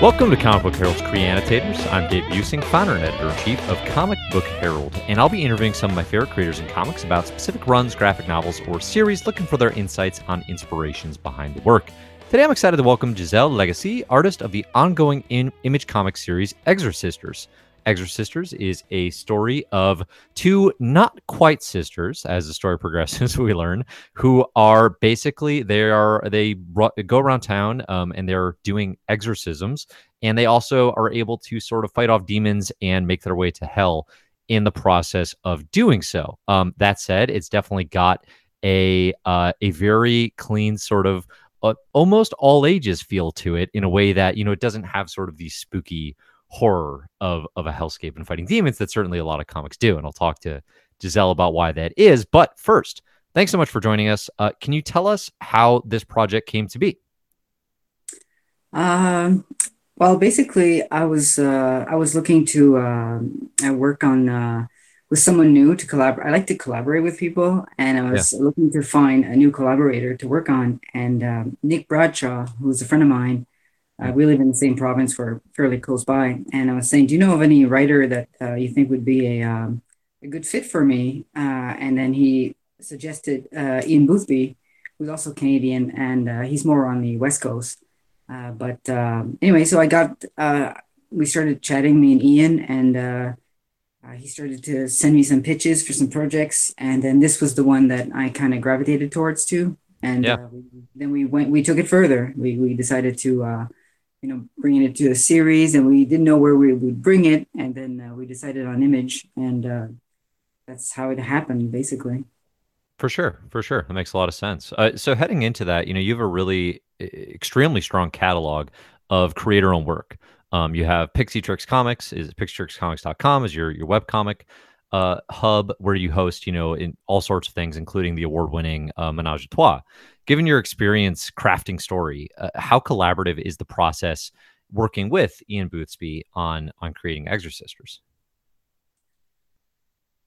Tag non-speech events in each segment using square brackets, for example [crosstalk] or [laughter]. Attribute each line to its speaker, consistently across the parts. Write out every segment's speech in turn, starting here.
Speaker 1: Welcome to Comic Book Herald's Creannotators. I'm Dave Buesing, founder and editor in chief of Comic Book Herald, and I'll be interviewing some of my favorite creators in comics about specific runs, graphic novels, or series, looking for their insights on inspirations behind the work. Today, I'm excited to welcome Gisèle Lagacé, artist of the ongoing in- Image Comics series Exorcisters. Exorcisters is a story of two not quite sisters, as the story [laughs] progresses. We learn who are basically they are they go around town um, and they're doing exorcisms, and they also are able to sort of fight off demons and make their way to hell in the process of doing so. Um, that said, it's definitely got a uh, a very clean sort of uh, almost all ages feel to it in a way that you know it doesn't have sort of these spooky horror of of a hellscape and fighting demons that certainly a lot of comics do. And I'll talk to Gisèle about why that is. But first, thanks so much for joining us. Uh, can you tell us how this project came to be?
Speaker 2: Um, well, basically, I was uh, I was looking to uh, work on uh, with someone new to collaborate. I like to collaborate with people, and I was yeah. looking to find a new collaborator to work on. And um, Nick Bradshaw, who's a friend of mine, uh, we live in the same province. We're fairly close by. And I was saying, do you know of any writer that uh, you think would be a, um, a good fit for me? Uh, and then he suggested uh, Ian Boothby, who's also Canadian, and uh, he's more on the West Coast. Uh, but um, anyway, so I got, we started chatting, me and Ian, and he started to send me some pitches for some projects. And then this was the one that I kind of gravitated towards too. And yeah. we, then we went, we took it further. We, we decided to, you know, bringing it to a series, and we didn't know where we would bring it, and then uh, we decided on Image, and uh, that's how it happened, basically.
Speaker 1: For sure, for sure, that makes a lot of sense. Uh, so heading into that, you know, you have a really extremely strong catalog of creator-owned work. Um, you have Pixie Trix Comics, is pixietrixcomics.com is your your web comic uh, hub where you host, you know, in all sorts of things, including the award-winning uh, Menage a Trois given your experience crafting story, uh, how collaborative is the process working with Ian Boothby on on creating Exorcisters?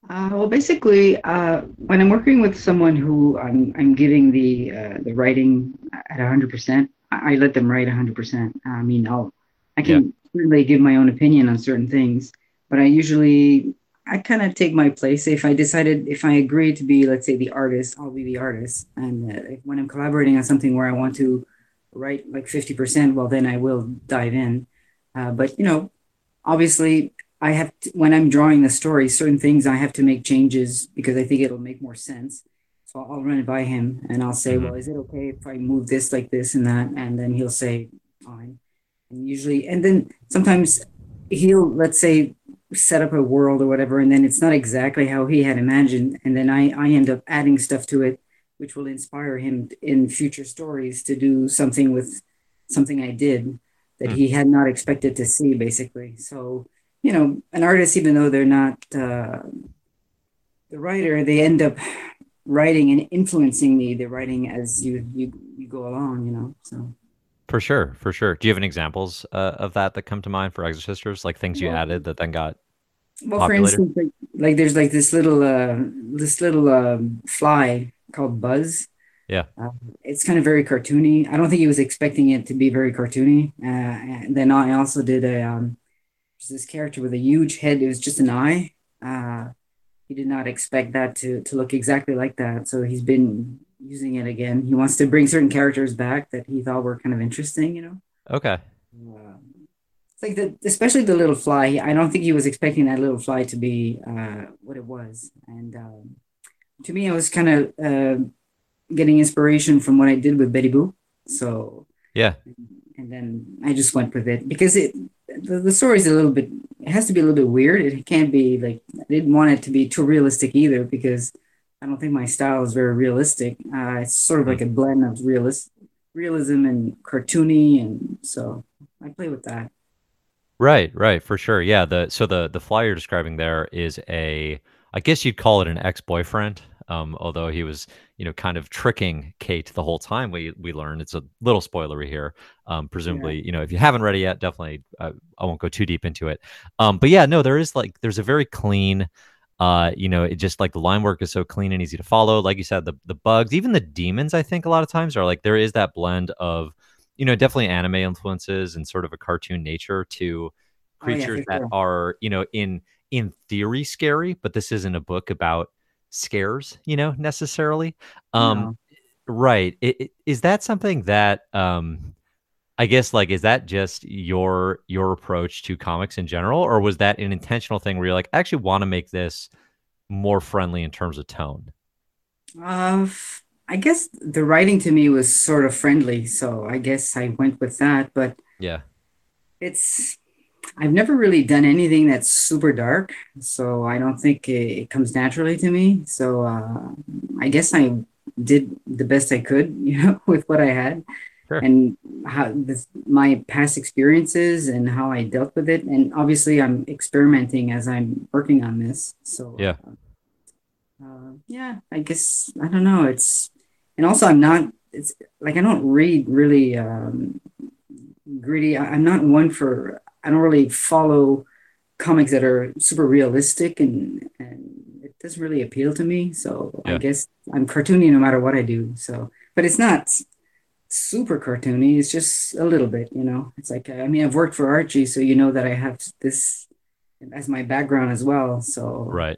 Speaker 2: Uh, well, basically, uh, when I'm working with someone who I'm, I'm giving the uh, the writing at 100%, I, I let them write 100%. I mean, I'll I can yeah. certainly give my own opinion on certain things, but I usually I kind of take my place. If I decided, if I agree to be, let's say, the artist, I'll be the artist. And uh, when I'm collaborating on something where I want to write like 50%, well, then I will dive in. Uh, but, you know, obviously, I have, to, when I'm drawing the story, certain things I have to make changes because I think it'll make more sense. So I'll run it by him and I'll say, mm-hmm. well, is it okay if I move this like this and that? And then he'll say, fine. And usually, and then sometimes he'll, let's say, set up a world or whatever and then it's not exactly how he had imagined and then i i end up adding stuff to it which will inspire him in future stories to do something with something i did that mm. he had not expected to see basically so you know an artist even though they're not uh, the writer they end up writing and influencing me the writing as you you you go along you know so
Speaker 1: for sure, for sure. Do you have any examples uh, of that that come to mind for Exorcisters, like things you well, added that then got well, for instance,
Speaker 2: like, like, there's like this little uh, this little uh, fly called Buzz.
Speaker 1: Yeah,
Speaker 2: uh, it's kind of very cartoony. I don't think he was expecting it to be very cartoony. Uh, and then I also did a um, this character with a huge head. It was just an eye. Uh, he did not expect that to to look exactly like that. So he's been using it again. He wants to bring certain characters back that he thought were kind of interesting, you know.
Speaker 1: Okay.
Speaker 2: It's like the especially the little fly. I don't think he was expecting that little fly to be uh, what it was, and um, to me, I was kind of uh, getting inspiration from what I did with Betty Boo. So
Speaker 1: yeah,
Speaker 2: and then I just went with it because it the, the story is a little bit. It has to be a little bit weird. It can't be like I didn't want it to be too realistic either because I don't think my style is very realistic. Uh, it's sort of like a blend of realist, realism and cartoony, and so I play with that.
Speaker 1: Right, right, for sure. Yeah, the so the the fly you're describing there is a, I guess you'd call it an ex-boyfriend. Um, although he was, you know, kind of tricking Kate the whole time. We we learn it's a little spoilery here. Um, presumably, yeah. you know, if you haven't read it yet, definitely uh, I won't go too deep into it. Um, but yeah, no, there is like there's a very clean uh, you know, it just like the line work is so clean and easy to follow. Like you said, the the bugs, even the demons, I think a lot of times are like there is that blend of you know definitely anime influences and sort of a cartoon nature to creatures oh, yeah, that sure. are you know in in theory scary, but this isn't a book about scares, you know, necessarily. Um, no. Right. It, it, is that something that um, I guess like is that just your your approach to comics in general, or was that an intentional thing where you're like, I actually want to make this more friendly in terms of tone?
Speaker 2: Uh, I guess the writing to me was sort of friendly, so I guess I went with that. But
Speaker 1: yeah,
Speaker 2: it's I've never really done anything that's super dark, so I don't think it, it comes naturally to me. So uh, I guess I did the best I could, [laughs] you know, with what I had, sure. and how this, my past experiences and how I dealt with it. And obviously, I'm experimenting as I'm working on this. So
Speaker 1: yeah,
Speaker 2: uh, uh, yeah. I guess I don't know. It's and also I'm not. It's like I don't read really um, gritty. I, I'm not one for I don't really follow comics that are super realistic and and it doesn't really appeal to me. So yeah. I guess I'm cartoony no matter what I do. So, but it's not super cartoony. It's just a little bit, you know. It's like I mean, I've worked for Archie, so you know that I have this as my background as well. So
Speaker 1: right,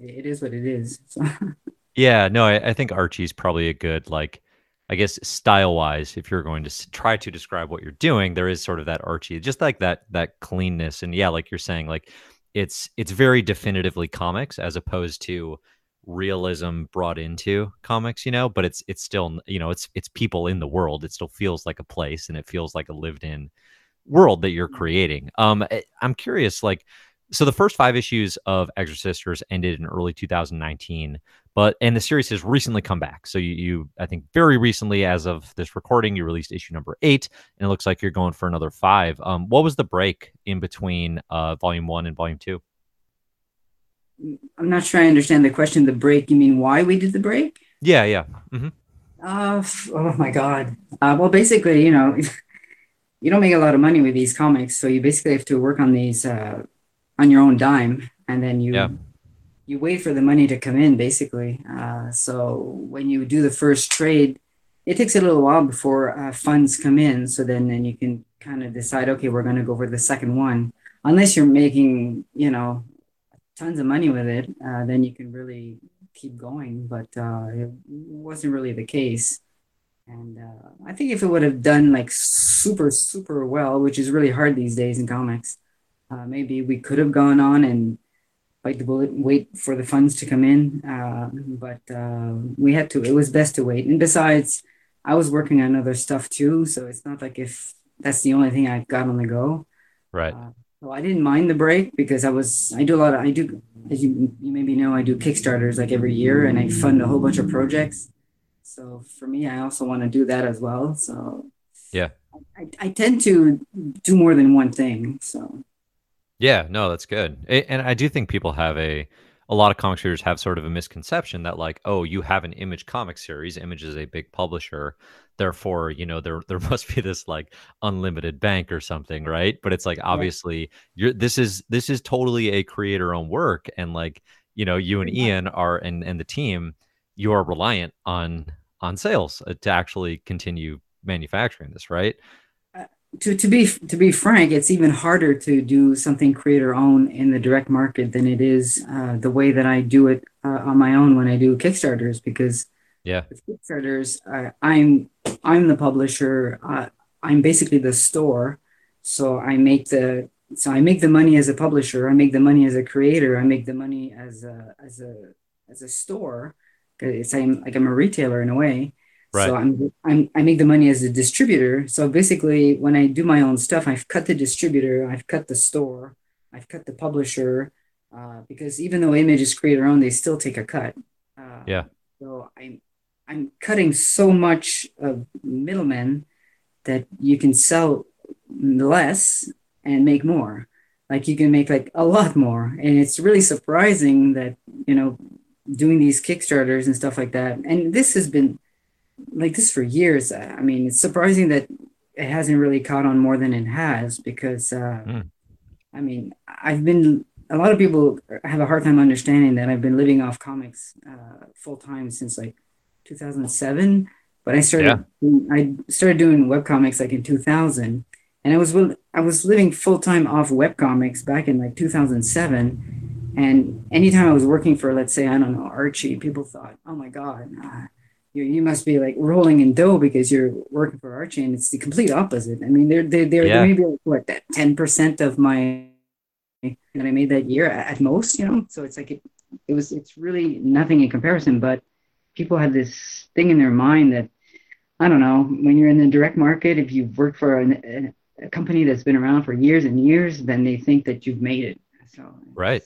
Speaker 2: it is what it is. So. [laughs]
Speaker 1: yeah, no, I, I think Archie's probably a good like I guess style wise, if you're going to try to describe what you're doing, there is sort of that Archie, just like that that cleanness, and yeah, like you're saying, like it's it's very definitively comics as opposed to realism brought into comics, you know. But it's it's still you know it's it's people in the world. It still feels like a place, and it feels like a lived in world that you're creating. Um, eh, I'm curious, like so the first five issues of Exorcisters ended in early 2019, but and the series has recently come back. So you, you, I think, very recently, as of this recording, you released issue number eight, and it looks like you're going for another five. Um, what was the break in between uh, volume one and volume two?
Speaker 2: I'm not sure I understand the question. The break, you mean why we did the break?
Speaker 1: Yeah, yeah. Mm-hmm.
Speaker 2: Uh, oh my God. Uh, well, basically, you know, [laughs] you don't make a lot of money with these comics, so you basically have to work on these uh, on your own dime, and then you yeah. you wait for the money to come in, basically. Uh, so when you do the first trade, it takes a little while before uh, funds come in. So then then you can kind of decide, okay, we're going to go for the second one. Unless you're making, you know, tons of money with it, uh, then you can really keep going. But uh, it wasn't really the case. And uh, I think if it would have done like super, super well, which is really hard these days in comics, uh, maybe we could have gone on and bite the bullet, wait for the funds to come in, uh, but uh, we had to. It was best to wait. And besides, I was working on other stuff too, so it's not like if that's the only thing I got on the go.
Speaker 1: Right.
Speaker 2: Uh, so I didn't mind the break because I was I do a lot of I do as you you maybe know I do Kickstarters like every year and I fund a whole bunch of projects. So for me, I also want to do that as well. So
Speaker 1: yeah,
Speaker 2: I, I tend to do more than one thing. So
Speaker 1: yeah, no, that's good. And I do think people have a a lot of comic readers have sort of a misconception that like, oh, you have an Image comic series. Image is a big publisher, therefore, you know, there [laughs] there must be this like unlimited bank or something, right? But it's like obviously you're this is this is totally a creator owned work, and like you know, you and Ian are and and the team, you are reliant on on sales uh, to actually continue manufacturing this, right?
Speaker 2: To, to be to be frank, it's even harder to do something creator own in the direct market than it is uh, the way that I do it uh, on my own when I do Kickstarters because
Speaker 1: yeah,
Speaker 2: with Kickstarters uh, I'm I'm the publisher. Uh, I'm basically the store, so I make the so I make the money as a publisher. I make the money as a creator. I make the money as a as a as a store. It's I'm like I'm a retailer in a way Right. So I'm, I'm I make the money as a distributor. So basically, when I do my own stuff, I've cut the distributor, I've cut the store, I've cut the publisher, uh, because even though Image is creator owned, they still take a cut.
Speaker 1: Uh, yeah.
Speaker 2: So I'm I'm cutting so much of middlemen that you can sell less and make more. Like you can make like a lot more, and it's really surprising that you know doing these kickstarters and stuff like that. And this has been like this for years. I mean, it's surprising that it hasn't really caught on more than it has because, uh, mm. I mean, I've been, a lot of people have a hard time understanding that I've been living off comics uh, full time since like 2007. But I started yeah. I started doing web comics like in 2000, and I was I was living full time off web comics back in like 2007. And anytime I was working for, let's say, I don't know, Archie, people thought, oh my God, uh, you, you must be like rolling in dough because you're working for Archie. And it's the complete opposite. I mean, they're, they're, they're, yeah. maybe like, what, that 10% of my that I made that year at most, you know? So it's like, it, it was, it's really nothing in comparison, but people have this thing in their mind that, I don't know, when you're in the direct market, if you've worked for an, a company that's been around for years and years, then they think that you've made it. So
Speaker 1: right,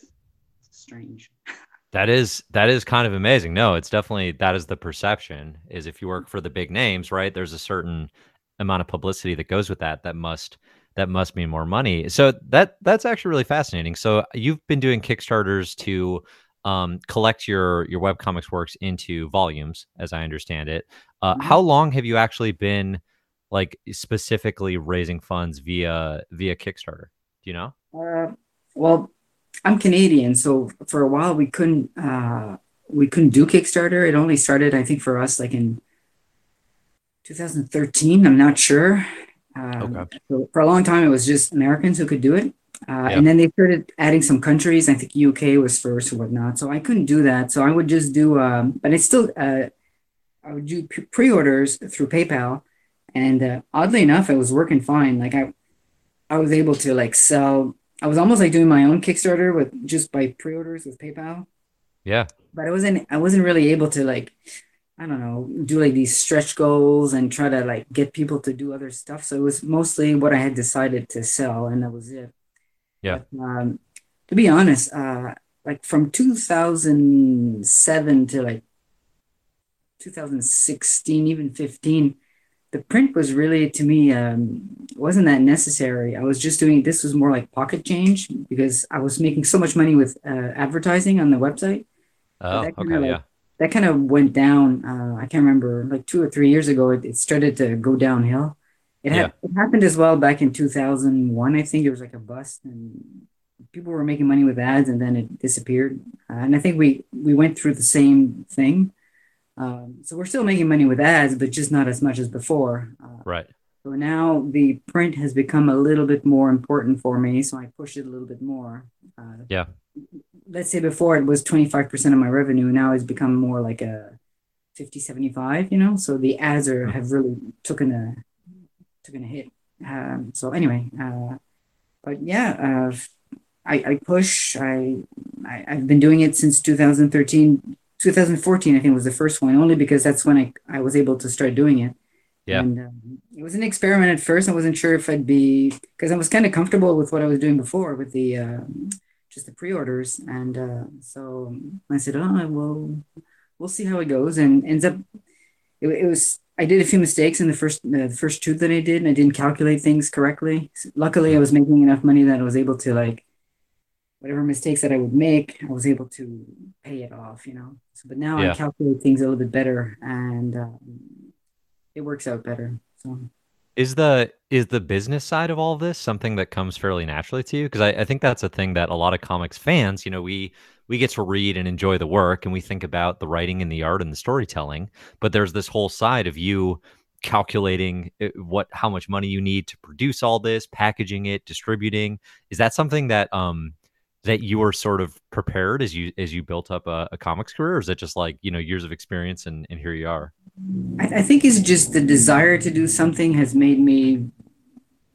Speaker 2: strange. [laughs]
Speaker 1: That is that is kind of amazing. No, it's definitely that is the perception. Is if you work for the big names, right? There's a certain amount of publicity that goes with that. That must that must mean more money. So that that's actually really fascinating. So you've been doing Kickstarters to um, collect your your web comics works into volumes, as I understand it. Uh, mm-hmm. How long have you actually been like specifically raising funds via via Kickstarter? Do you know?
Speaker 2: Uh, well, I'm Canadian, so for a while we couldn't uh, we couldn't do Kickstarter. It only started, I think, for us like in 2013. I'm not sure. Um, okay. So for a long time, it was just Americans who could do it. Uh, And then they started adding some countries. I think UK was first or whatnot. So I couldn't do that. So I would just do, um, but I still, uh, I would do pre-orders through PayPal. And uh, oddly enough, it was working fine. Like I, I was able to like sell. I was almost like doing my own Kickstarter with just by pre-orders with PayPal.
Speaker 1: Yeah.
Speaker 2: But I wasn't. I wasn't really able to like, I don't know, do like these stretch goals and try to like get people to do other stuff. So it was mostly what I had decided to sell, and that was it.
Speaker 1: Yeah.
Speaker 2: But, um, to be honest, uh, like from 2007 to like 2016, even 15 the print was really to me um, wasn't that necessary. I was just doing this was more like pocket change because I was making so much money with uh, advertising on the website.
Speaker 1: Oh, okay,
Speaker 2: like,
Speaker 1: yeah.
Speaker 2: That kind of went down. Uh, I can't remember, like two or three years ago, it, it started to go downhill. It yeah. it happened as well back in 2001. I think it was like a bust, and people were making money with ads, and then it disappeared. Uh, and I think we we went through the same thing. Um, so we're still making money with ads, but just not as much as before.
Speaker 1: Uh, right.
Speaker 2: So now the print has become a little bit more important for me, so I push it a little bit more.
Speaker 1: Uh, yeah.
Speaker 2: Let's say before it was 25% of my revenue. Now it's become more like a 50, 75, you know? So the ads are, mm-hmm. have really taken a, taken a hit. Um, so anyway, uh, but yeah, uh, I, I push, I, I, I've been doing it since 2013 2014, I think was the first one, only because that's when I, I was able to start doing it.
Speaker 1: Yeah.
Speaker 2: And um, it was an experiment at first. I wasn't sure if I'd be, because I was kind of comfortable with what I was doing before with the, uh, just the pre-orders. And uh, so I said, oh, well, we'll see how it goes. And ends up, it, it was, I did a few mistakes in the first, uh, the first two that I did, and I didn't calculate things correctly. Luckily, I was making enough money that I was able to like whatever mistakes that I would make, I was able to pay it off, you know. So, but now yeah. I calculate things a little bit better, and um, it works out better. So,
Speaker 1: is the is the business side of all of this something that comes fairly naturally to you? Because I, I think that's a thing that a lot of comics fans, you know, we we get to read and enjoy the work, and we think about the writing and the art and the storytelling, but there's this whole side of you calculating uh, what how much money you need to produce all this packaging it distributing is that something that um that you were sort of prepared as you as you built up a, a comics career or is it just like you know years of experience and, and here you are?
Speaker 2: I, I, think it's just the desire to do something has made me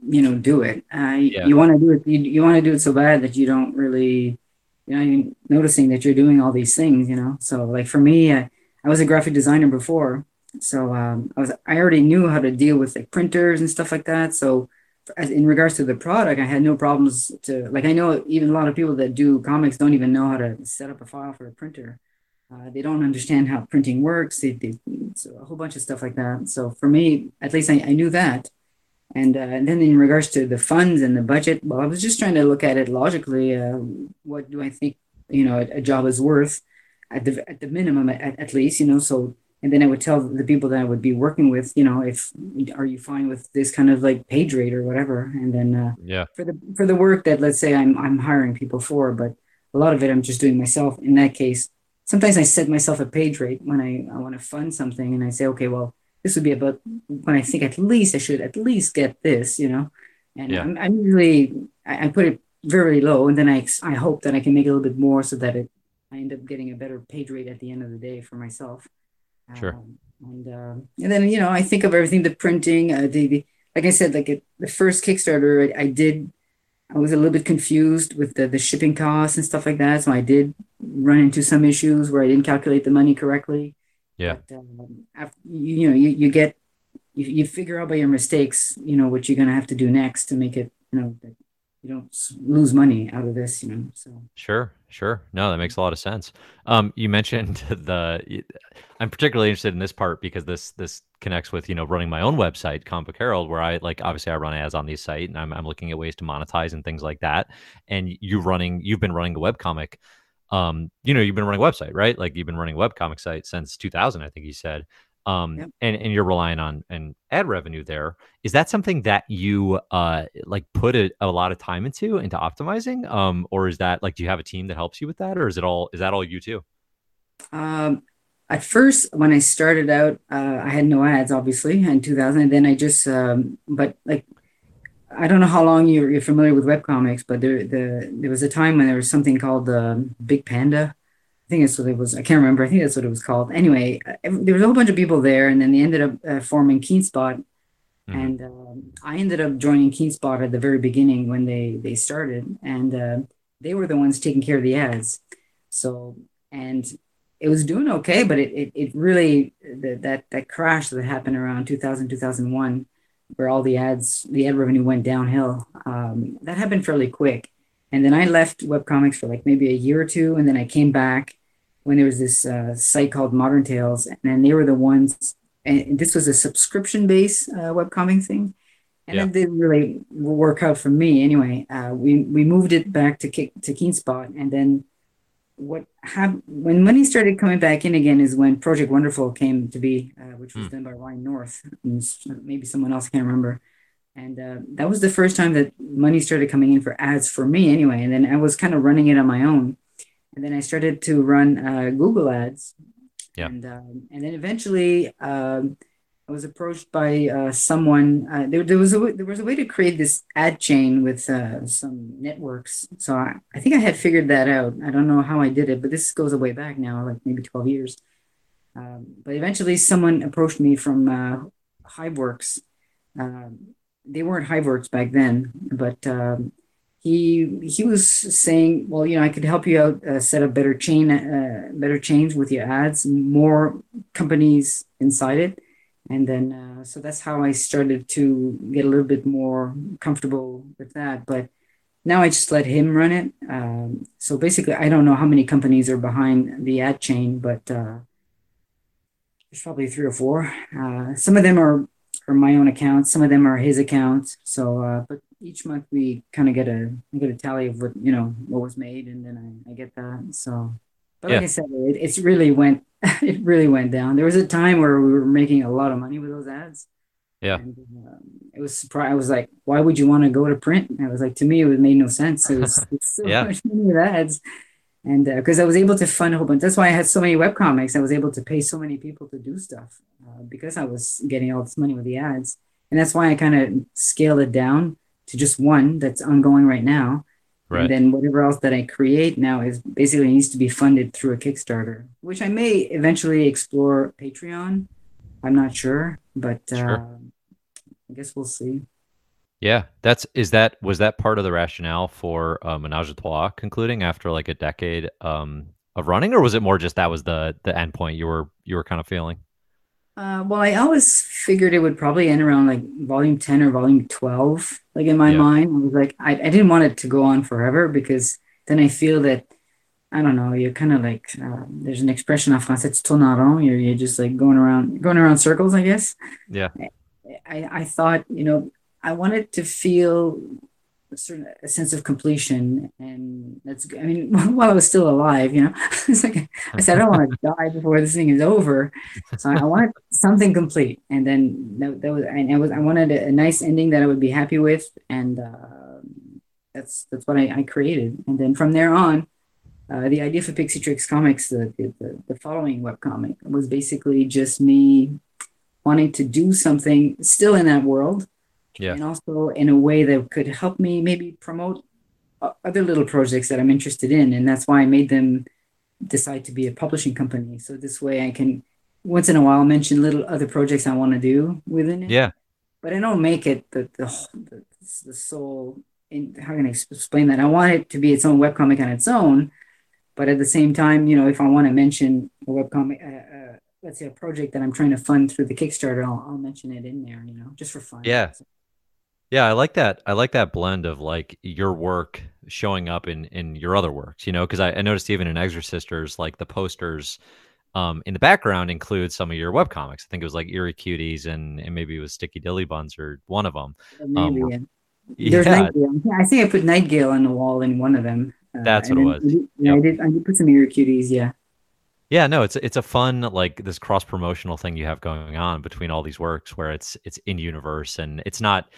Speaker 2: you know do it. Uh, yeah. you want to do it you, you want to do it so bad that you don't really you know you're noticing that you're doing all these things you know? So like for me I, I was a graphic designer before. So um, I was I already knew how to deal with like printers and stuff like that. So in regards to the product, I had no problems to like. I know even a lot of people that do comics don't even know how to set up a file for a printer. Uh, they don't understand how printing works. They, they, so a whole bunch of stuff like that. So for me, at least I, I knew that. And, uh, and then in regards to the funds and the budget, well, I was just trying to look at it logically. Uh, what do I think you know a, a, job is worth at the at the minimum at, at least you know so and then I would tell the people that I would be working with, you know, if are you fine with this kind of like page rate or whatever, and then uh,
Speaker 1: yeah,
Speaker 2: for the for the work that let's say I'm I'm hiring people for, but a lot of it I'm just doing myself. In that case, sometimes I set myself a page rate when I I want to fund something, and I say, okay, well, this would be about when I think at least I should at least get this, you know. And
Speaker 1: Yeah.
Speaker 2: I'm, I'm usually I, I put it very low, and then I I hope that I can make a little bit more so that it I end up getting a better page rate at the end of the day for myself.
Speaker 1: Sure.
Speaker 2: Um, and um, and then you know I think of everything the printing, uh, the, the like I said, like it, the first Kickstarter I, I did. I was a little bit confused with the, the shipping costs and stuff like that. So I did run into some issues where I didn't calculate the money correctly.
Speaker 1: Yeah.
Speaker 2: But, um, after, you, you know, you, you get, you, you figure out by your mistakes, you know, what you're going to have to do next to make it, you know, that you don't lose money out of this, you know. So,
Speaker 1: Sure, sure. No, that makes a lot of sense. Um, you mentioned [laughs] the. I'm particularly interested in this part because this this connects with you know running my own website, Comic Herald, where I like obviously I run ads on the site and I'm I'm looking at ways to monetize and things like that. And you running, you've been running a webcomic. Um, you know, you've been running a website, right? Like you've been running a webcomic site since 2000, I think you said. Um,
Speaker 2: Yep.
Speaker 1: and and you're relying on an ad revenue there. Is that something that you uh like put a, a lot of time into into optimizing? Um, or is that like do you have a team that helps you with that, or is it all is that all you too?
Speaker 2: um, at first, when I started out, uh, I had no ads, obviously, in 2000. And then I just, um, but like, I don't know how long you're, you're familiar with webcomics, but there, the, there was a time when there was something called the Big Panda. I think that's what it was. I can't remember. I think that's what it was called. Anyway, uh, there was a whole bunch of people there, and then they ended up uh, forming Keenspot.
Speaker 1: Mhm.
Speaker 2: And um, I ended up joining Keenspot at the very beginning when they they started, and uh, they were the ones taking care of the ads. So, and it was doing okay, but it it, it really the, that that crash that happened around 2000 2001, where all the ads the ad revenue went downhill. Um, that happened fairly quick, and then I left webcomics for like maybe a year or two, and then I came back when there was this uh, site called Modern Tales, and then they were the ones. And this was a subscription based uh, webcomic thing, and
Speaker 1: Yeah.
Speaker 2: it didn't really work out for me anyway. Uh, we we moved it back to Ki- to Keenspot, and then what happened when money started coming back in again is when Project Wonderful came to be, uh, which was
Speaker 1: Hmm.
Speaker 2: done by Ryan North and maybe someone else can't remember. And uh, that was the first time that money started coming in for ads for me anyway. And then I was kind of running it on my own. And then I started to run uh, Google ads.
Speaker 1: Yeah.
Speaker 2: And um, and then eventually um, I was approached by uh, someone. Uh, there, there was a way, there was a way to create this ad chain with uh, some networks. So I, I think I had figured that out. I don't know how I did it, but this goes way back now, like maybe twelve years. Um, but eventually, someone approached me from uh, HiveWorks. Um, they weren't HiveWorks back then, but um, he he was saying, well, you know, I could help you out, uh, set up better chain, uh, better chains with your ads, more companies inside it, and then uh, so that's how I started to get a little bit more comfortable with that. But now I just let him run it. Um, so basically, I don't know how many companies are behind the ad chain, but uh, there's probably three or four. Uh, some of them are are my own accounts. Some of them are his accounts. So, uh, but each month we kind of get a I get a tally of what you know what was made, and then I, I get that. So, but like I said, it, it's really went [laughs] it really went down. There was a time where we were making a lot of money with those ads.
Speaker 1: Yeah.
Speaker 2: And, um, it was surprised. I was like, why would you want to go to print? And I was like, to me, it made no sense. It was so
Speaker 1: Yeah.
Speaker 2: much money with ads. And because I was able to fund a whole bunch, that's why I had so many webcomics. I was able to pay so many people to do stuff uh, because I was getting all this money with the ads. And that's why I kind of scaled it down to just one that's ongoing right now.
Speaker 1: Right.
Speaker 2: And then whatever else that I create now is basically needs to be funded through a Kickstarter, which I may eventually explore Patreon. I'm not sure, but
Speaker 1: Sure.
Speaker 2: uh, I guess we'll see.
Speaker 1: Yeah, that's is that was that part of the rationale for uh, Menage a Trois concluding after like a decade um, of running, or was it more just that was the the end point you were you were kind of feeling?
Speaker 2: Uh, well, I always figured it would probably end around like volume 10 or volume 12. Like in my
Speaker 1: Yeah.
Speaker 2: mind, I was like, I, I didn't want it to go on forever because then I feel that, I don't know, you're kind of like, uh, there's an expression en français, it's tourne rond. You're, you're just like going around, going around circles, I guess.
Speaker 1: Yeah.
Speaker 2: I, I thought, you know, I wanted to feel a certain a sense of completion, and that's. I mean, [laughs] while I was still alive, you know, [laughs] it's like I said, I don't want to [laughs] die before this thing is over, so I wanted something complete, and then that, that was, and I was, I wanted a, a nice ending that I would be happy with, and uh, that's that's what I, I created, and then from there on. Uh, the idea for Pixie Trix Comics, the, the, the, the following webcomic, was basically just me wanting to do something still in that world,
Speaker 1: Yeah.
Speaker 2: and also in a way that could help me maybe promote other little projects that I'm interested in, and that's why I made them decide to be a publishing company. So this way, I can once in a while mention little other projects I want to do within it
Speaker 1: Yeah.
Speaker 2: but I don't make it the the the, the sole. In, how can I explain that? I want it to be its own webcomic on its own, but at the same time, you know, if I want to mention a webcomic, uh, uh, let's say a project that I'm trying to fund through the Kickstarter, I'll, I'll mention it in there, you know, just for fun.
Speaker 1: Yeah. Yeah, I like that. I like that blend of like your work showing up in in your other works, you know, because I, I noticed even in Exorcisters, like the posters um in the background include some of your web comics. I think it was like Eerie Cuties and and maybe it was Sticky Dilly Buns or one of them.
Speaker 2: Maybe.
Speaker 1: Um.
Speaker 2: There's
Speaker 1: Yeah,
Speaker 2: I think I put Nightgale on the wall in one of them. Uh,
Speaker 1: That's what it was.
Speaker 2: I did- Yeah,
Speaker 1: Yep.
Speaker 2: I did. I did put some Eerie Cuties. Yeah.
Speaker 1: yeah, no, it's it's a fun like this cross promotional thing you have going on between all these works where it's it's in universe and it's not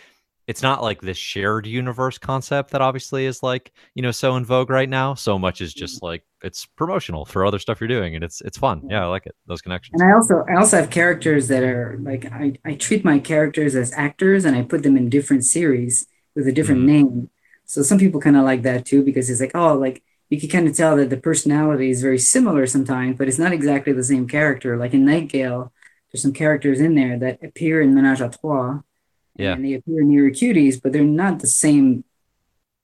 Speaker 1: it's not like this shared universe concept that obviously is like you know so in vogue right now so much is just like it's promotional for other stuff you're doing and it's it's fun yeah i like it those connections
Speaker 2: And I also I also have characters that are like I, I treat my characters as actors and I put them in different series with a different
Speaker 1: Mhm.
Speaker 2: name. So some people kind of like that too because it's like oh like you can kind of tell that the personality is very similar sometimes, but it's not exactly the same character. Like in Nightgale, there's some characters in there that appear in Menage a Trois,
Speaker 1: Yeah.
Speaker 2: and they appear in Eerie Cuties, but they're not the same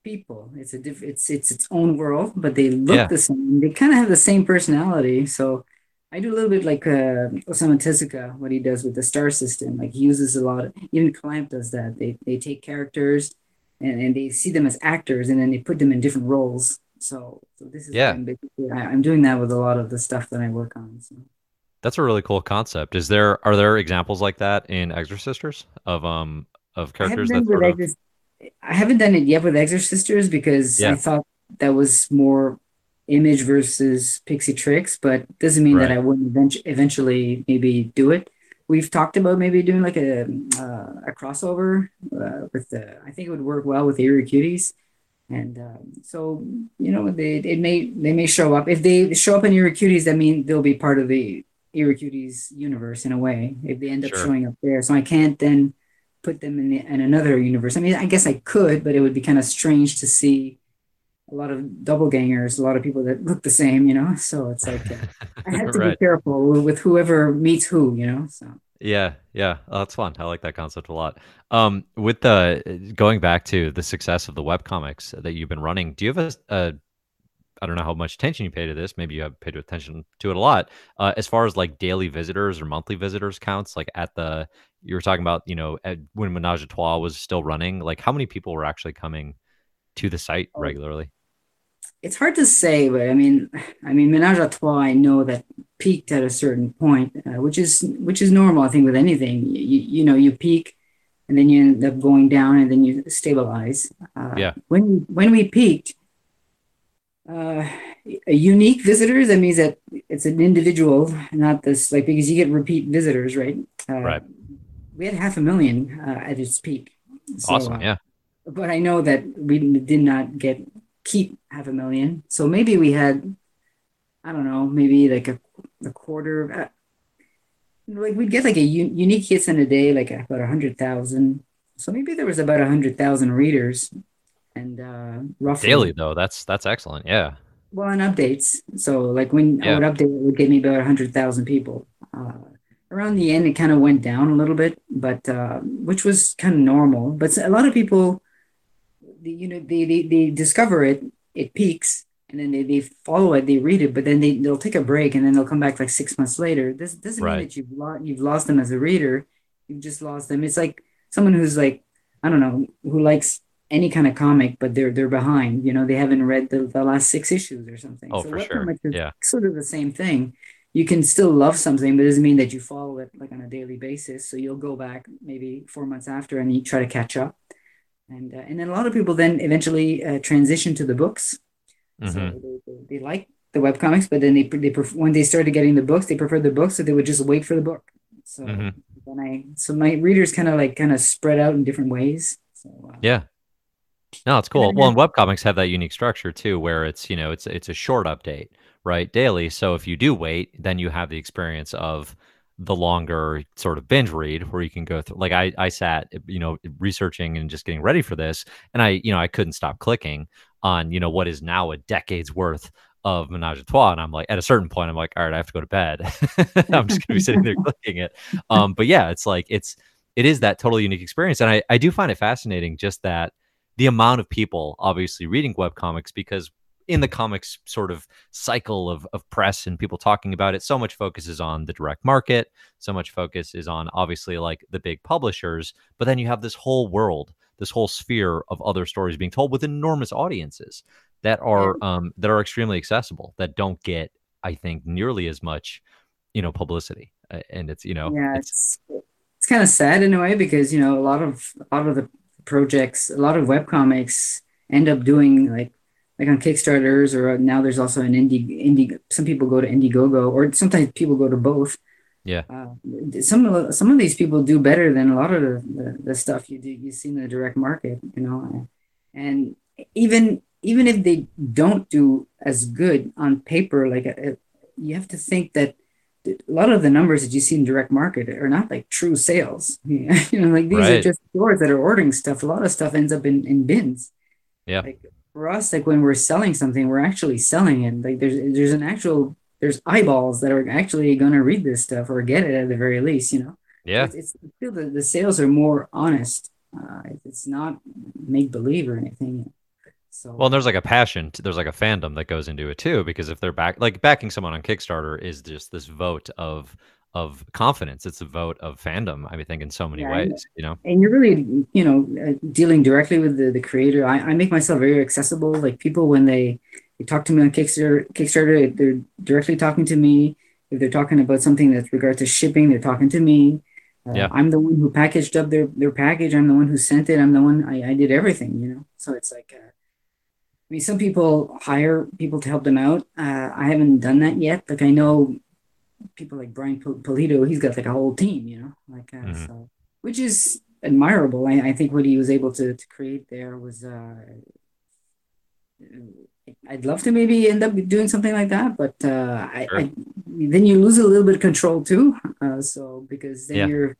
Speaker 2: people. It's a diff- it's it's its own world, but they look
Speaker 1: Yeah.
Speaker 2: the same. They kind of have the same personality. So I do a little bit like uh, Osamu Tezuka, what he does with the star system. Like he uses a lot. Of, even Clamp does that. They they take characters and, and they see them as actors, and then they put them in different roles. So so this is
Speaker 1: Yeah.
Speaker 2: I'm I'm doing that with a lot of the stuff that I work on. So.
Speaker 1: That's a really cool concept is there are there examples like that in exorcisters of um of
Speaker 2: I haven't
Speaker 1: characters that sort of
Speaker 2: I haven't done it yet with Exorcisters because
Speaker 1: Yeah.
Speaker 2: I thought that was more image versus pixie trix, but doesn't mean that I wouldn't event- eventually maybe do it. We've talked about maybe doing like a uh, a crossover uh, with the. I think it would work well with Eerie Cuties, and um, so you know they it may they may show up if they show up in Eerie Cuties. That mean they'll be part of the Eerie Cuties universe in a way if they end up
Speaker 1: Sure.
Speaker 2: showing up there. So I can't then put them in, the, in another universe. I mean, I guess I could, but it would be kind of strange to see a lot of doppelgangers, a lot of people that look the same, you know. So it's like uh, I have to [laughs]
Speaker 1: Right.
Speaker 2: be careful with whoever meets who, you know. So
Speaker 1: Yeah, yeah, oh, that's fun. I like that concept a lot. Um, with the going back to the success of the webcomics that you've been running, do you have a, a I don't know how much attention you pay to this. Maybe you have paid attention to it a lot. Uh, as far as like daily visitors or monthly visitors counts, like at the you were talking about, you know, at, when Menage a Trois was still running, like how many people were actually coming to the site
Speaker 2: Oh.
Speaker 1: regularly?
Speaker 2: it's hard to say, but I mean, I mean, Menage a Trois, I know that peaked at a certain point, uh, which is which is normal, I think, with anything. You, you know, you peak, and then you end up going down, and then you stabilize. Uh,
Speaker 1: Yeah.
Speaker 2: When when we peaked, uh, a unique visitors. That means that it's an individual, not this like because you get repeat visitors, right? Uh,
Speaker 1: Right.
Speaker 2: We had half a million uh, at its peak. So,
Speaker 1: awesome.
Speaker 2: uh,
Speaker 1: Yeah.
Speaker 2: but I know that we did not get keep half a million. So maybe we had, I don't know, maybe like a, a quarter. Uh, like we'd get like a u- unique hits in a day, like about a hundred thousand. So maybe there was about a hundred thousand readers, and uh, roughly
Speaker 1: Daily though, that's that's excellent. Yeah.
Speaker 2: well, on updates. So like when
Speaker 1: Yeah.
Speaker 2: I would update, it would get me about a hundred thousand people. Uh, around the end, it kind of went down a little bit, but uh, which was kind of normal. But a lot of people, you know, they, they they discover it, it peaks, and then they, they follow it, they read it, but then they they'll take a break, and then they'll come back like six months later. This doesn't
Speaker 1: Right.
Speaker 2: mean that you've lost you've lost them as a reader. You've just lost them. It's like someone who's like I don't know who likes any kind of comic, but they're they're behind. You know, they haven't read the, the last six issues or something.
Speaker 1: Oh, for sure. Yeah.
Speaker 2: sort of the same thing. You can still love something, but it doesn't mean that you follow it like on a daily basis. So you'll go back maybe four months after and you try to catch up. And uh, and then a lot of people then eventually uh, transition to the books.
Speaker 1: hmm
Speaker 2: So they, they, they like the web comics, but then they they pref- when they started getting the books, they preferred the books, so they would just wait for the book. So
Speaker 1: Mhm.
Speaker 2: then I so my readers kind of like kind of spread out in different ways. So uh,
Speaker 1: Yeah. No, it's cool. Well, and webcomics have that unique structure too, where it's you know it's it's a short update, right, daily. So if you do wait, then you have the experience of the longer sort of binge read where you can go through like I I sat you know researching and just getting ready for this and I you know I couldn't stop clicking on you know what is now a decade's worth of Menage a Trois, and I'm like, at a certain point, I'm like, all right, I have to go to bed. [laughs] I'm just gonna be sitting there [laughs] clicking it. Um, but yeah, it's like it's it is that totally unique experience, and I I do find it fascinating just that the amount of people obviously reading web comics because in the comics sort of cycle of, of press and people talking about it so much focus is on the direct market so much focus is on obviously like the big publishers but then you have this whole world this whole sphere of other stories being told with enormous audiences that are um, that are extremely accessible that don't get i think nearly as much you know publicity uh, and it's you know
Speaker 2: yeah it's it's, it's kind of sad in a way because you know a lot of a lot of the projects a lot of web comics end up doing like like on Kickstarters or now there's also an indie indie. Some people go to Indiegogo or sometimes people go to both.
Speaker 1: Yeah.
Speaker 2: Uh, some of some of these people do better than a lot of the, the, the stuff you do you see in the direct market, you know, and even even if they don't do as good on paper, like uh, you have to think that a lot of the numbers that you see in direct market are not like true sales. [laughs] you know, like these right. are just stores that are ordering stuff. A lot of stuff ends up in, in bins.
Speaker 1: Yeah.
Speaker 2: Like for us, like when we're selling something, we're actually selling it. Like there's there's an actual there's eyeballs that are actually going to read this stuff or get it at the very least. You know.
Speaker 1: Yeah.
Speaker 2: It's, it's I feel that the sales are more honest. Uh, it's not make believe or anything. So
Speaker 1: well, there's like a passion. To, there's like a fandom that goes into it too, because if they're back, like backing someone on Kickstarter is just this vote of of confidence. It's a vote of fandom. I think in so many yeah, ways, you know.
Speaker 2: And you're really, you know, uh, dealing directly with the, the creator. I, I make myself very accessible. Like people when they they talk to me on Kickstarter, Kickstarter, they're directly talking to me. If they're talking about something that's regard to shipping, they're talking to me. Uh, yeah. I'm the one who packaged up their their package. I'm the one who sent it. I'm the one I, I did everything. You know. So it's like. Uh, mean, some people hire people to help them out. Uh, I haven't done that yet. Like I know people like Brian Polito, he's got like a whole team, you know, like uh, mm-hmm. so, which is admirable. I, I, think what he was able to, to create there was. Uh, I'd love to maybe end up doing something like that, but uh, I, sure. I, then you lose a little bit of control too. Uh, so because then yeah. you're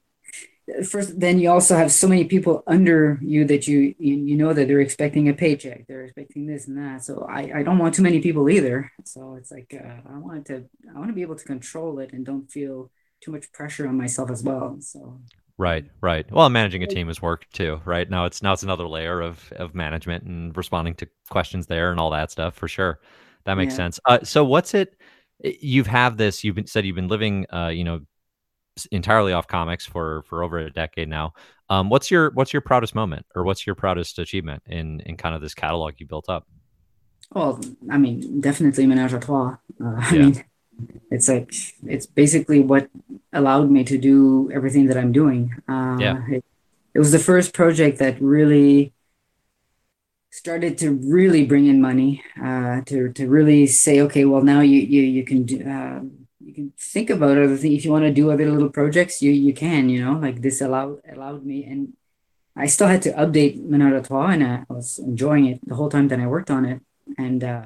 Speaker 2: first then you also have so many people under you that you, you know that they're expecting a paycheck they're expecting this and that. So i i don't want too many people either. So it's like uh, i want to i want to be able to control it and don't feel too much pressure on myself as well so.
Speaker 1: Right right. Well managing a team is work too right? Now it's now it's another layer of of management and responding to questions there and all that stuff for sure. That makes yeah. sense. Uh, so what's it you've have this you've been said you've been living uh you know entirely off comics for for over a decade now. Um, what's your what's your proudest moment, or what's your proudest achievement in in kind of this catalog you built up?
Speaker 2: Well, I mean, definitely Menage a Trois. Uh, [laughs] I mean, it's like it's basically what allowed me to do everything that I'm doing. Uh, yeah. It, it was the first project that really started to really bring in money uh, to to really say, okay, well now you you you can do, uh, you can think about other things if you want to do other little projects you you can you know like this allowed allowed me and i still had to update Menage a Trois and i was enjoying it the whole time that i worked on it and uh,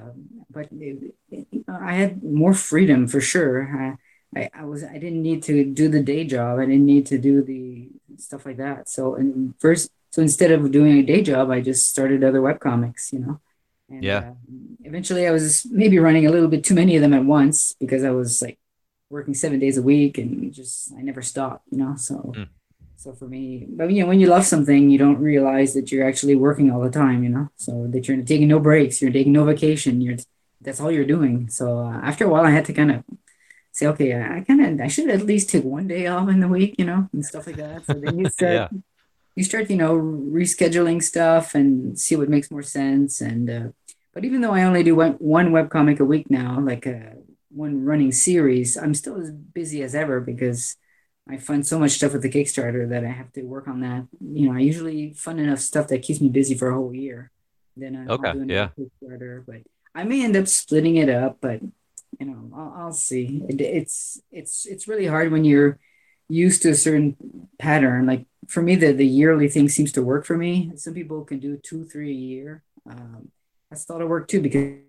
Speaker 2: but it, it, i had more freedom for sure. I, I, I was i didn't need to do the day job i didn't need to do the stuff like that. So and first so instead of doing a day job i just started other web comics you know?
Speaker 1: And, yeah. Uh,
Speaker 2: eventually, I was maybe running a little bit too many of them at once because I was like working seven days a week and just I never stopped, you know. So mm. so for me, but you know, when you love something, you don't realize that you're actually working all the time, you know. So that you're taking no breaks, you're taking no vacation, you're that's all you're doing. So uh, after a while, I had to kind of say, okay, I kind of I should at least take one day off in the week, you know, and stuff like that. So then you [laughs] start. yeah. You start, you know, rescheduling stuff and see what makes more sense. And uh, but even though I only do one, one web comic a week now, like uh, one running series, I'm still as busy as ever because I fund so much stuff with the Kickstarter that I have to work on that. You know, I usually fund enough stuff that keeps me busy for a whole year. Then I,
Speaker 1: okay, yeah.
Speaker 2: Kickstarter, but I may end up splitting it up, but you know, I'll, I'll see. It, it's it's it's really hard when you're used to a certain pattern. Like for me, the the yearly thing seems to work for me. Some people can do two, three a year. Um, that's thought it work too because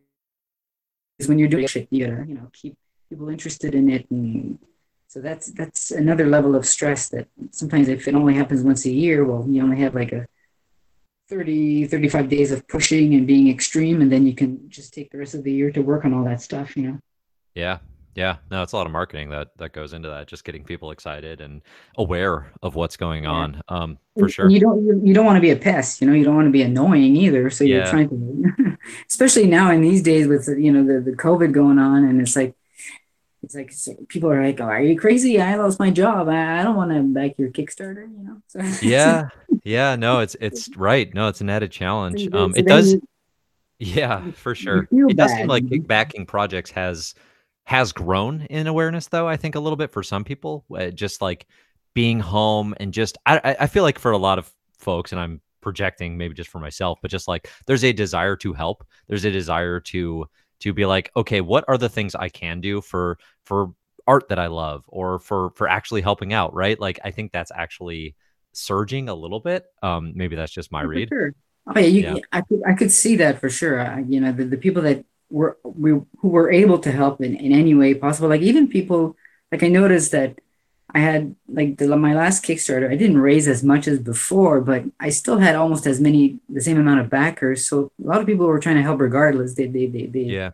Speaker 2: when you're doing shit, you gotta, you know, keep people interested in it and So that's that's another level of stress that sometimes if it only happens once a year, well, you only have like a 30, 35 days of pushing and being extreme, and then you can just take the rest of the year to work on all that stuff, you know?
Speaker 1: Yeah. Yeah. No, it's a lot of marketing that that goes into that, just getting people excited and aware of what's going yeah. on. Um, for sure.
Speaker 2: You don't you, you don't want to be a pest, you know, you don't want to be annoying either. So you're trying to [laughs] especially now in these days with you know the, the COVID going on and it's like it's like people are like, oh, "Are you crazy? I lost my job. I, I don't want to back your Kickstarter." You know.
Speaker 1: So, [laughs] yeah, yeah. No, it's it's right. No, it's an added challenge. Um, it does. Yeah, for sure. It does seem like backing projects has has grown in awareness, though. I think a little bit for some people, uh, just like being home and just I I feel like for a lot of folks, and I'm projecting maybe just for myself, but just like there's a desire to help. There's a desire to to be like, okay, what are the things I can do for for art that I love or for for actually helping out, right? Like I think that's actually surging a little bit. Um, maybe that's just my read.
Speaker 2: Sure. Oh yeah, you, yeah, I could I could see that for sure. I, you know, the, the people that were we who were able to help in, in any way possible, like even people like I noticed that I had like the, my last Kickstarter, I didn't raise as much as before, but I still had almost as many, the same amount of backers. So a lot of people were trying to help regardless. They, they, they, they
Speaker 1: yeah.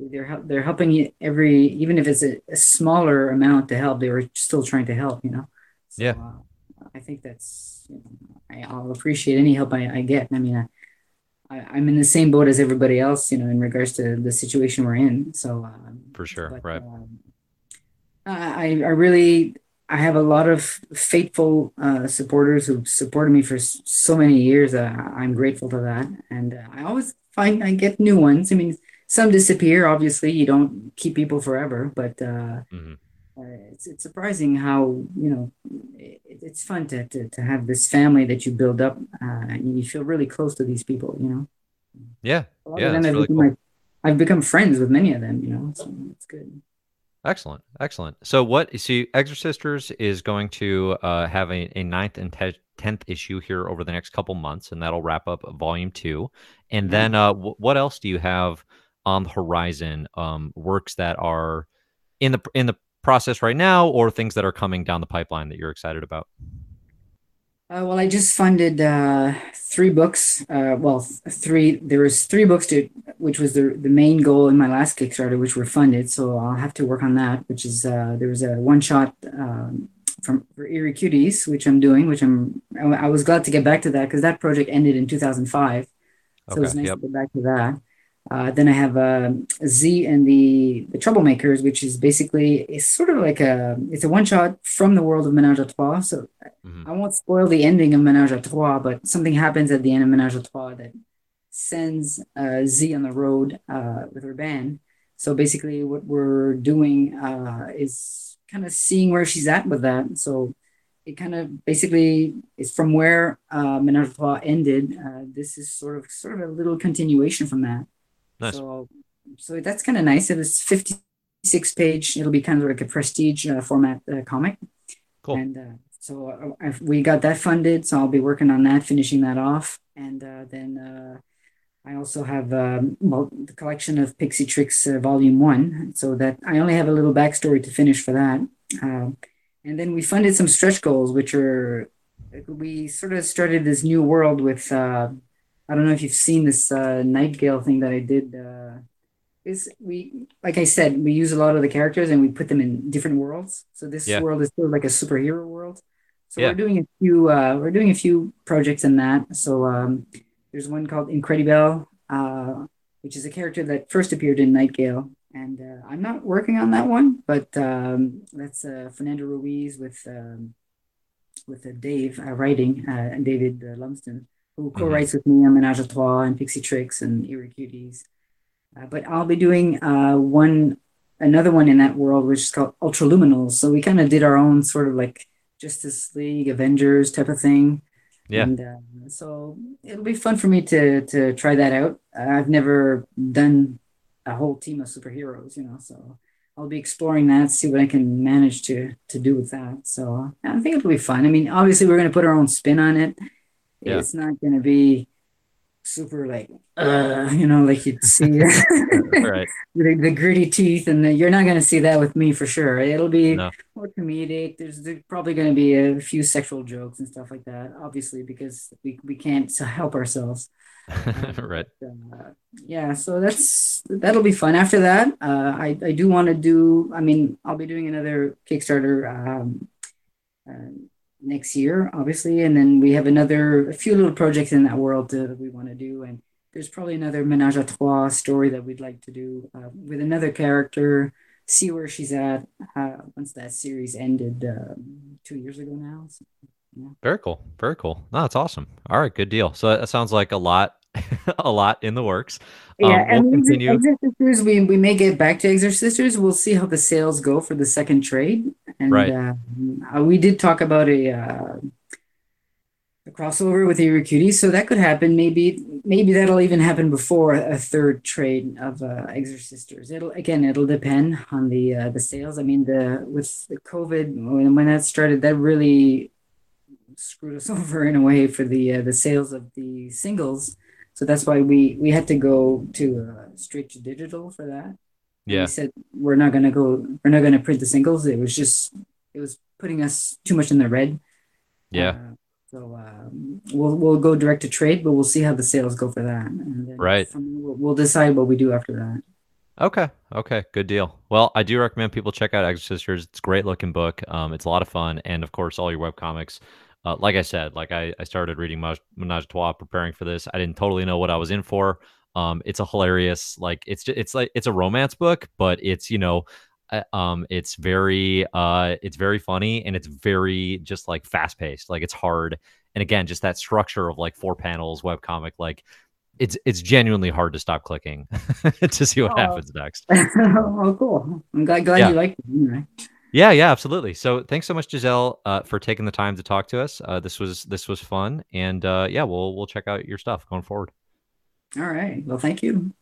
Speaker 2: They're they're helping you every even if it's a, a, smaller amount to help. They were still trying to help, you know.
Speaker 1: So, yeah. Uh,
Speaker 2: I think that's you know, I, will appreciate any help I, I get. I mean, I, I, am in the same boat as everybody else, you know, in regards to the situation we're in. So um,
Speaker 1: for sure, but, right.
Speaker 2: Um, I I really I have a lot of faithful uh, supporters who supported me for so many years. Uh, I'm grateful to that, and uh, I always find I get new ones. I mean, some disappear. Obviously, you don't keep people forever, but uh, mm-hmm. Uh, it's it's surprising how you know it, it's fun to, to to have this family that you build up, uh, and you feel really close to these people. You know.
Speaker 1: Yeah. yeah. I've, really
Speaker 2: become, cool. I've become friends with many of them. You know, so it's good.
Speaker 1: Excellent, excellent. So, what you see, Exorcisters is going to uh, have a, a ninth and tenth issue here over the next couple months, and that'll wrap up volume two. And then, uh, w- what else do you have on the horizon? Um, works that are in the in the process right now, or things that are coming down the pipeline that you're excited about?
Speaker 2: Uh, well, I just funded uh, three books. Uh, well, three. There was three books to, which was the the main goal in my last Kickstarter, which were funded. So I'll have to work on that. Which is uh, there was a one shot um, from for Eerie Cuties, which I'm doing. Which I'm. I, I was glad to get back to that because that project ended in 2005. So okay, it was nice yep. to get back to that. Uh, then I have uh, Z and the the Troublemakers, which is basically it's sort of like a it's a one shot from the world of Menage a Trois. So mm-hmm. I won't spoil the ending of Menage a Trois, but something happens at the end of Menage a Trois that sends uh, Z on the road uh, with her band. So basically, what we're doing uh, is kind of seeing where she's at with that. So it kind of basically is from where uh, Menage a Trois ended. Uh, this is sort of sort of a little continuation from that. Nice. So, so that's kind of nice. It was 56 page. It'll be kind of like a prestige uh, format uh, comic.
Speaker 1: Cool.
Speaker 2: And uh, so uh, we got that funded. So I'll be working on that, finishing that off. And uh, then uh, I also have um, well, the collection of Pixie Trix Volume 1. So that I only have a little backstory to finish for that. Um, and then we funded some stretch goals, which are, we sort of started this new world with I don't know if you've seen this uh, thing that I did. Uh, is we like I said, we use a lot of the characters and we put them in different worlds. So this yeah. world is sort of like a superhero world. So yeah. we're doing a few uh, we're doing a few projects in that. So um, there's one called Incredibel, uh, which is a character that first appeared in Night Gale. And uh, I'm not working on that one, but um, that's uh, Fernando Ruiz with um, with uh, Dave uh, writing uh, David uh, Lumsden who mm-hmm. co-writes mm-hmm. with me on Menage a Trois and Pixie Trix and Eerie Cuties. Uh, but I'll be doing uh, one, another one in that world, which is called Ultraluminals. So we kind of did our own sort of like Justice League, Avengers type of thing.
Speaker 1: Yeah.
Speaker 2: And uh, so it'll be fun for me to to try that out. I've never done a whole team of superheroes, you know, so I'll be exploring that, see what I can manage to to do with that. So I think it'll be fun. I mean, obviously we're going to put our own spin on it yeah. it's not going to be super like uh you know like you'd see [laughs] right. the, the, gritty teeth and the, you're not going to see that with me for sure it'll be no. more comedic there's, there's probably going to be a few sexual jokes and stuff like that obviously because we, we can't help ourselves [laughs]
Speaker 1: right
Speaker 2: but, uh, yeah so that's that'll be fun after that uh i i do want to do i mean i'll be doing another kickstarter um uh, next year, obviously. And then we have another, a few little projects in that world that we want to do. And there's probably another Menage a Trois story that we'd like to do uh, with another character, see where she's at uh, once that series ended um, two years ago now. So,
Speaker 1: yeah. Very cool. Very cool. No, that's awesome. All right, good deal. So that sounds like a lot [laughs] a lot in the works.
Speaker 2: Um, yeah, we'll and continue. Exit Sisters, we, we may get back to Exorcisters. We'll see how the sales go for the second trade. And right. uh, we did talk about a, uh, a crossover with Cutie, so that could happen. Maybe maybe that'll even happen before a third trade of uh. It'll again, it'll depend on the uh, the sales. I mean, the with the COVID when, when that started, that really screwed us [laughs] over in a way for the uh, the sales of the singles so that's why we we had to go to uh, straight to digital for that.
Speaker 1: Yeah.
Speaker 2: We said we're not gonna go. We're not gonna print the singles. It was just it was putting us too much in the red.
Speaker 1: Yeah. Uh,
Speaker 2: so um, we'll we'll go direct to trade, but we'll see how the sales go for that.
Speaker 1: right.
Speaker 2: We'll, we'll decide what we do after that.
Speaker 1: Okay. Okay. Good deal. Well, I do recommend people check out Exorcisters. It's a great looking book. Um, it's a lot of fun, and of course, all your web comics uh, like I said, like I, I started reading Menage a Trois preparing for this. I didn't totally know what I was in for. Um, it's a hilarious, like it's just, it's like it's a romance book, but it's you know, uh, um, it's very uh, it's very funny and it's very just like fast paced. Like it's hard, and again, just that structure of like four panels web comic, like it's it's genuinely hard to stop clicking [laughs] to see what oh. happens next. [laughs]
Speaker 2: oh, cool! I'm glad, glad yeah. you like it. Anyway.
Speaker 1: Yeah, yeah, absolutely. So thanks so much, Gisèle, uh, for taking the time to talk to us. Uh, this was this was fun, and uh, yeah, we'll we'll check out your stuff going forward.
Speaker 2: All right. Well, thank you.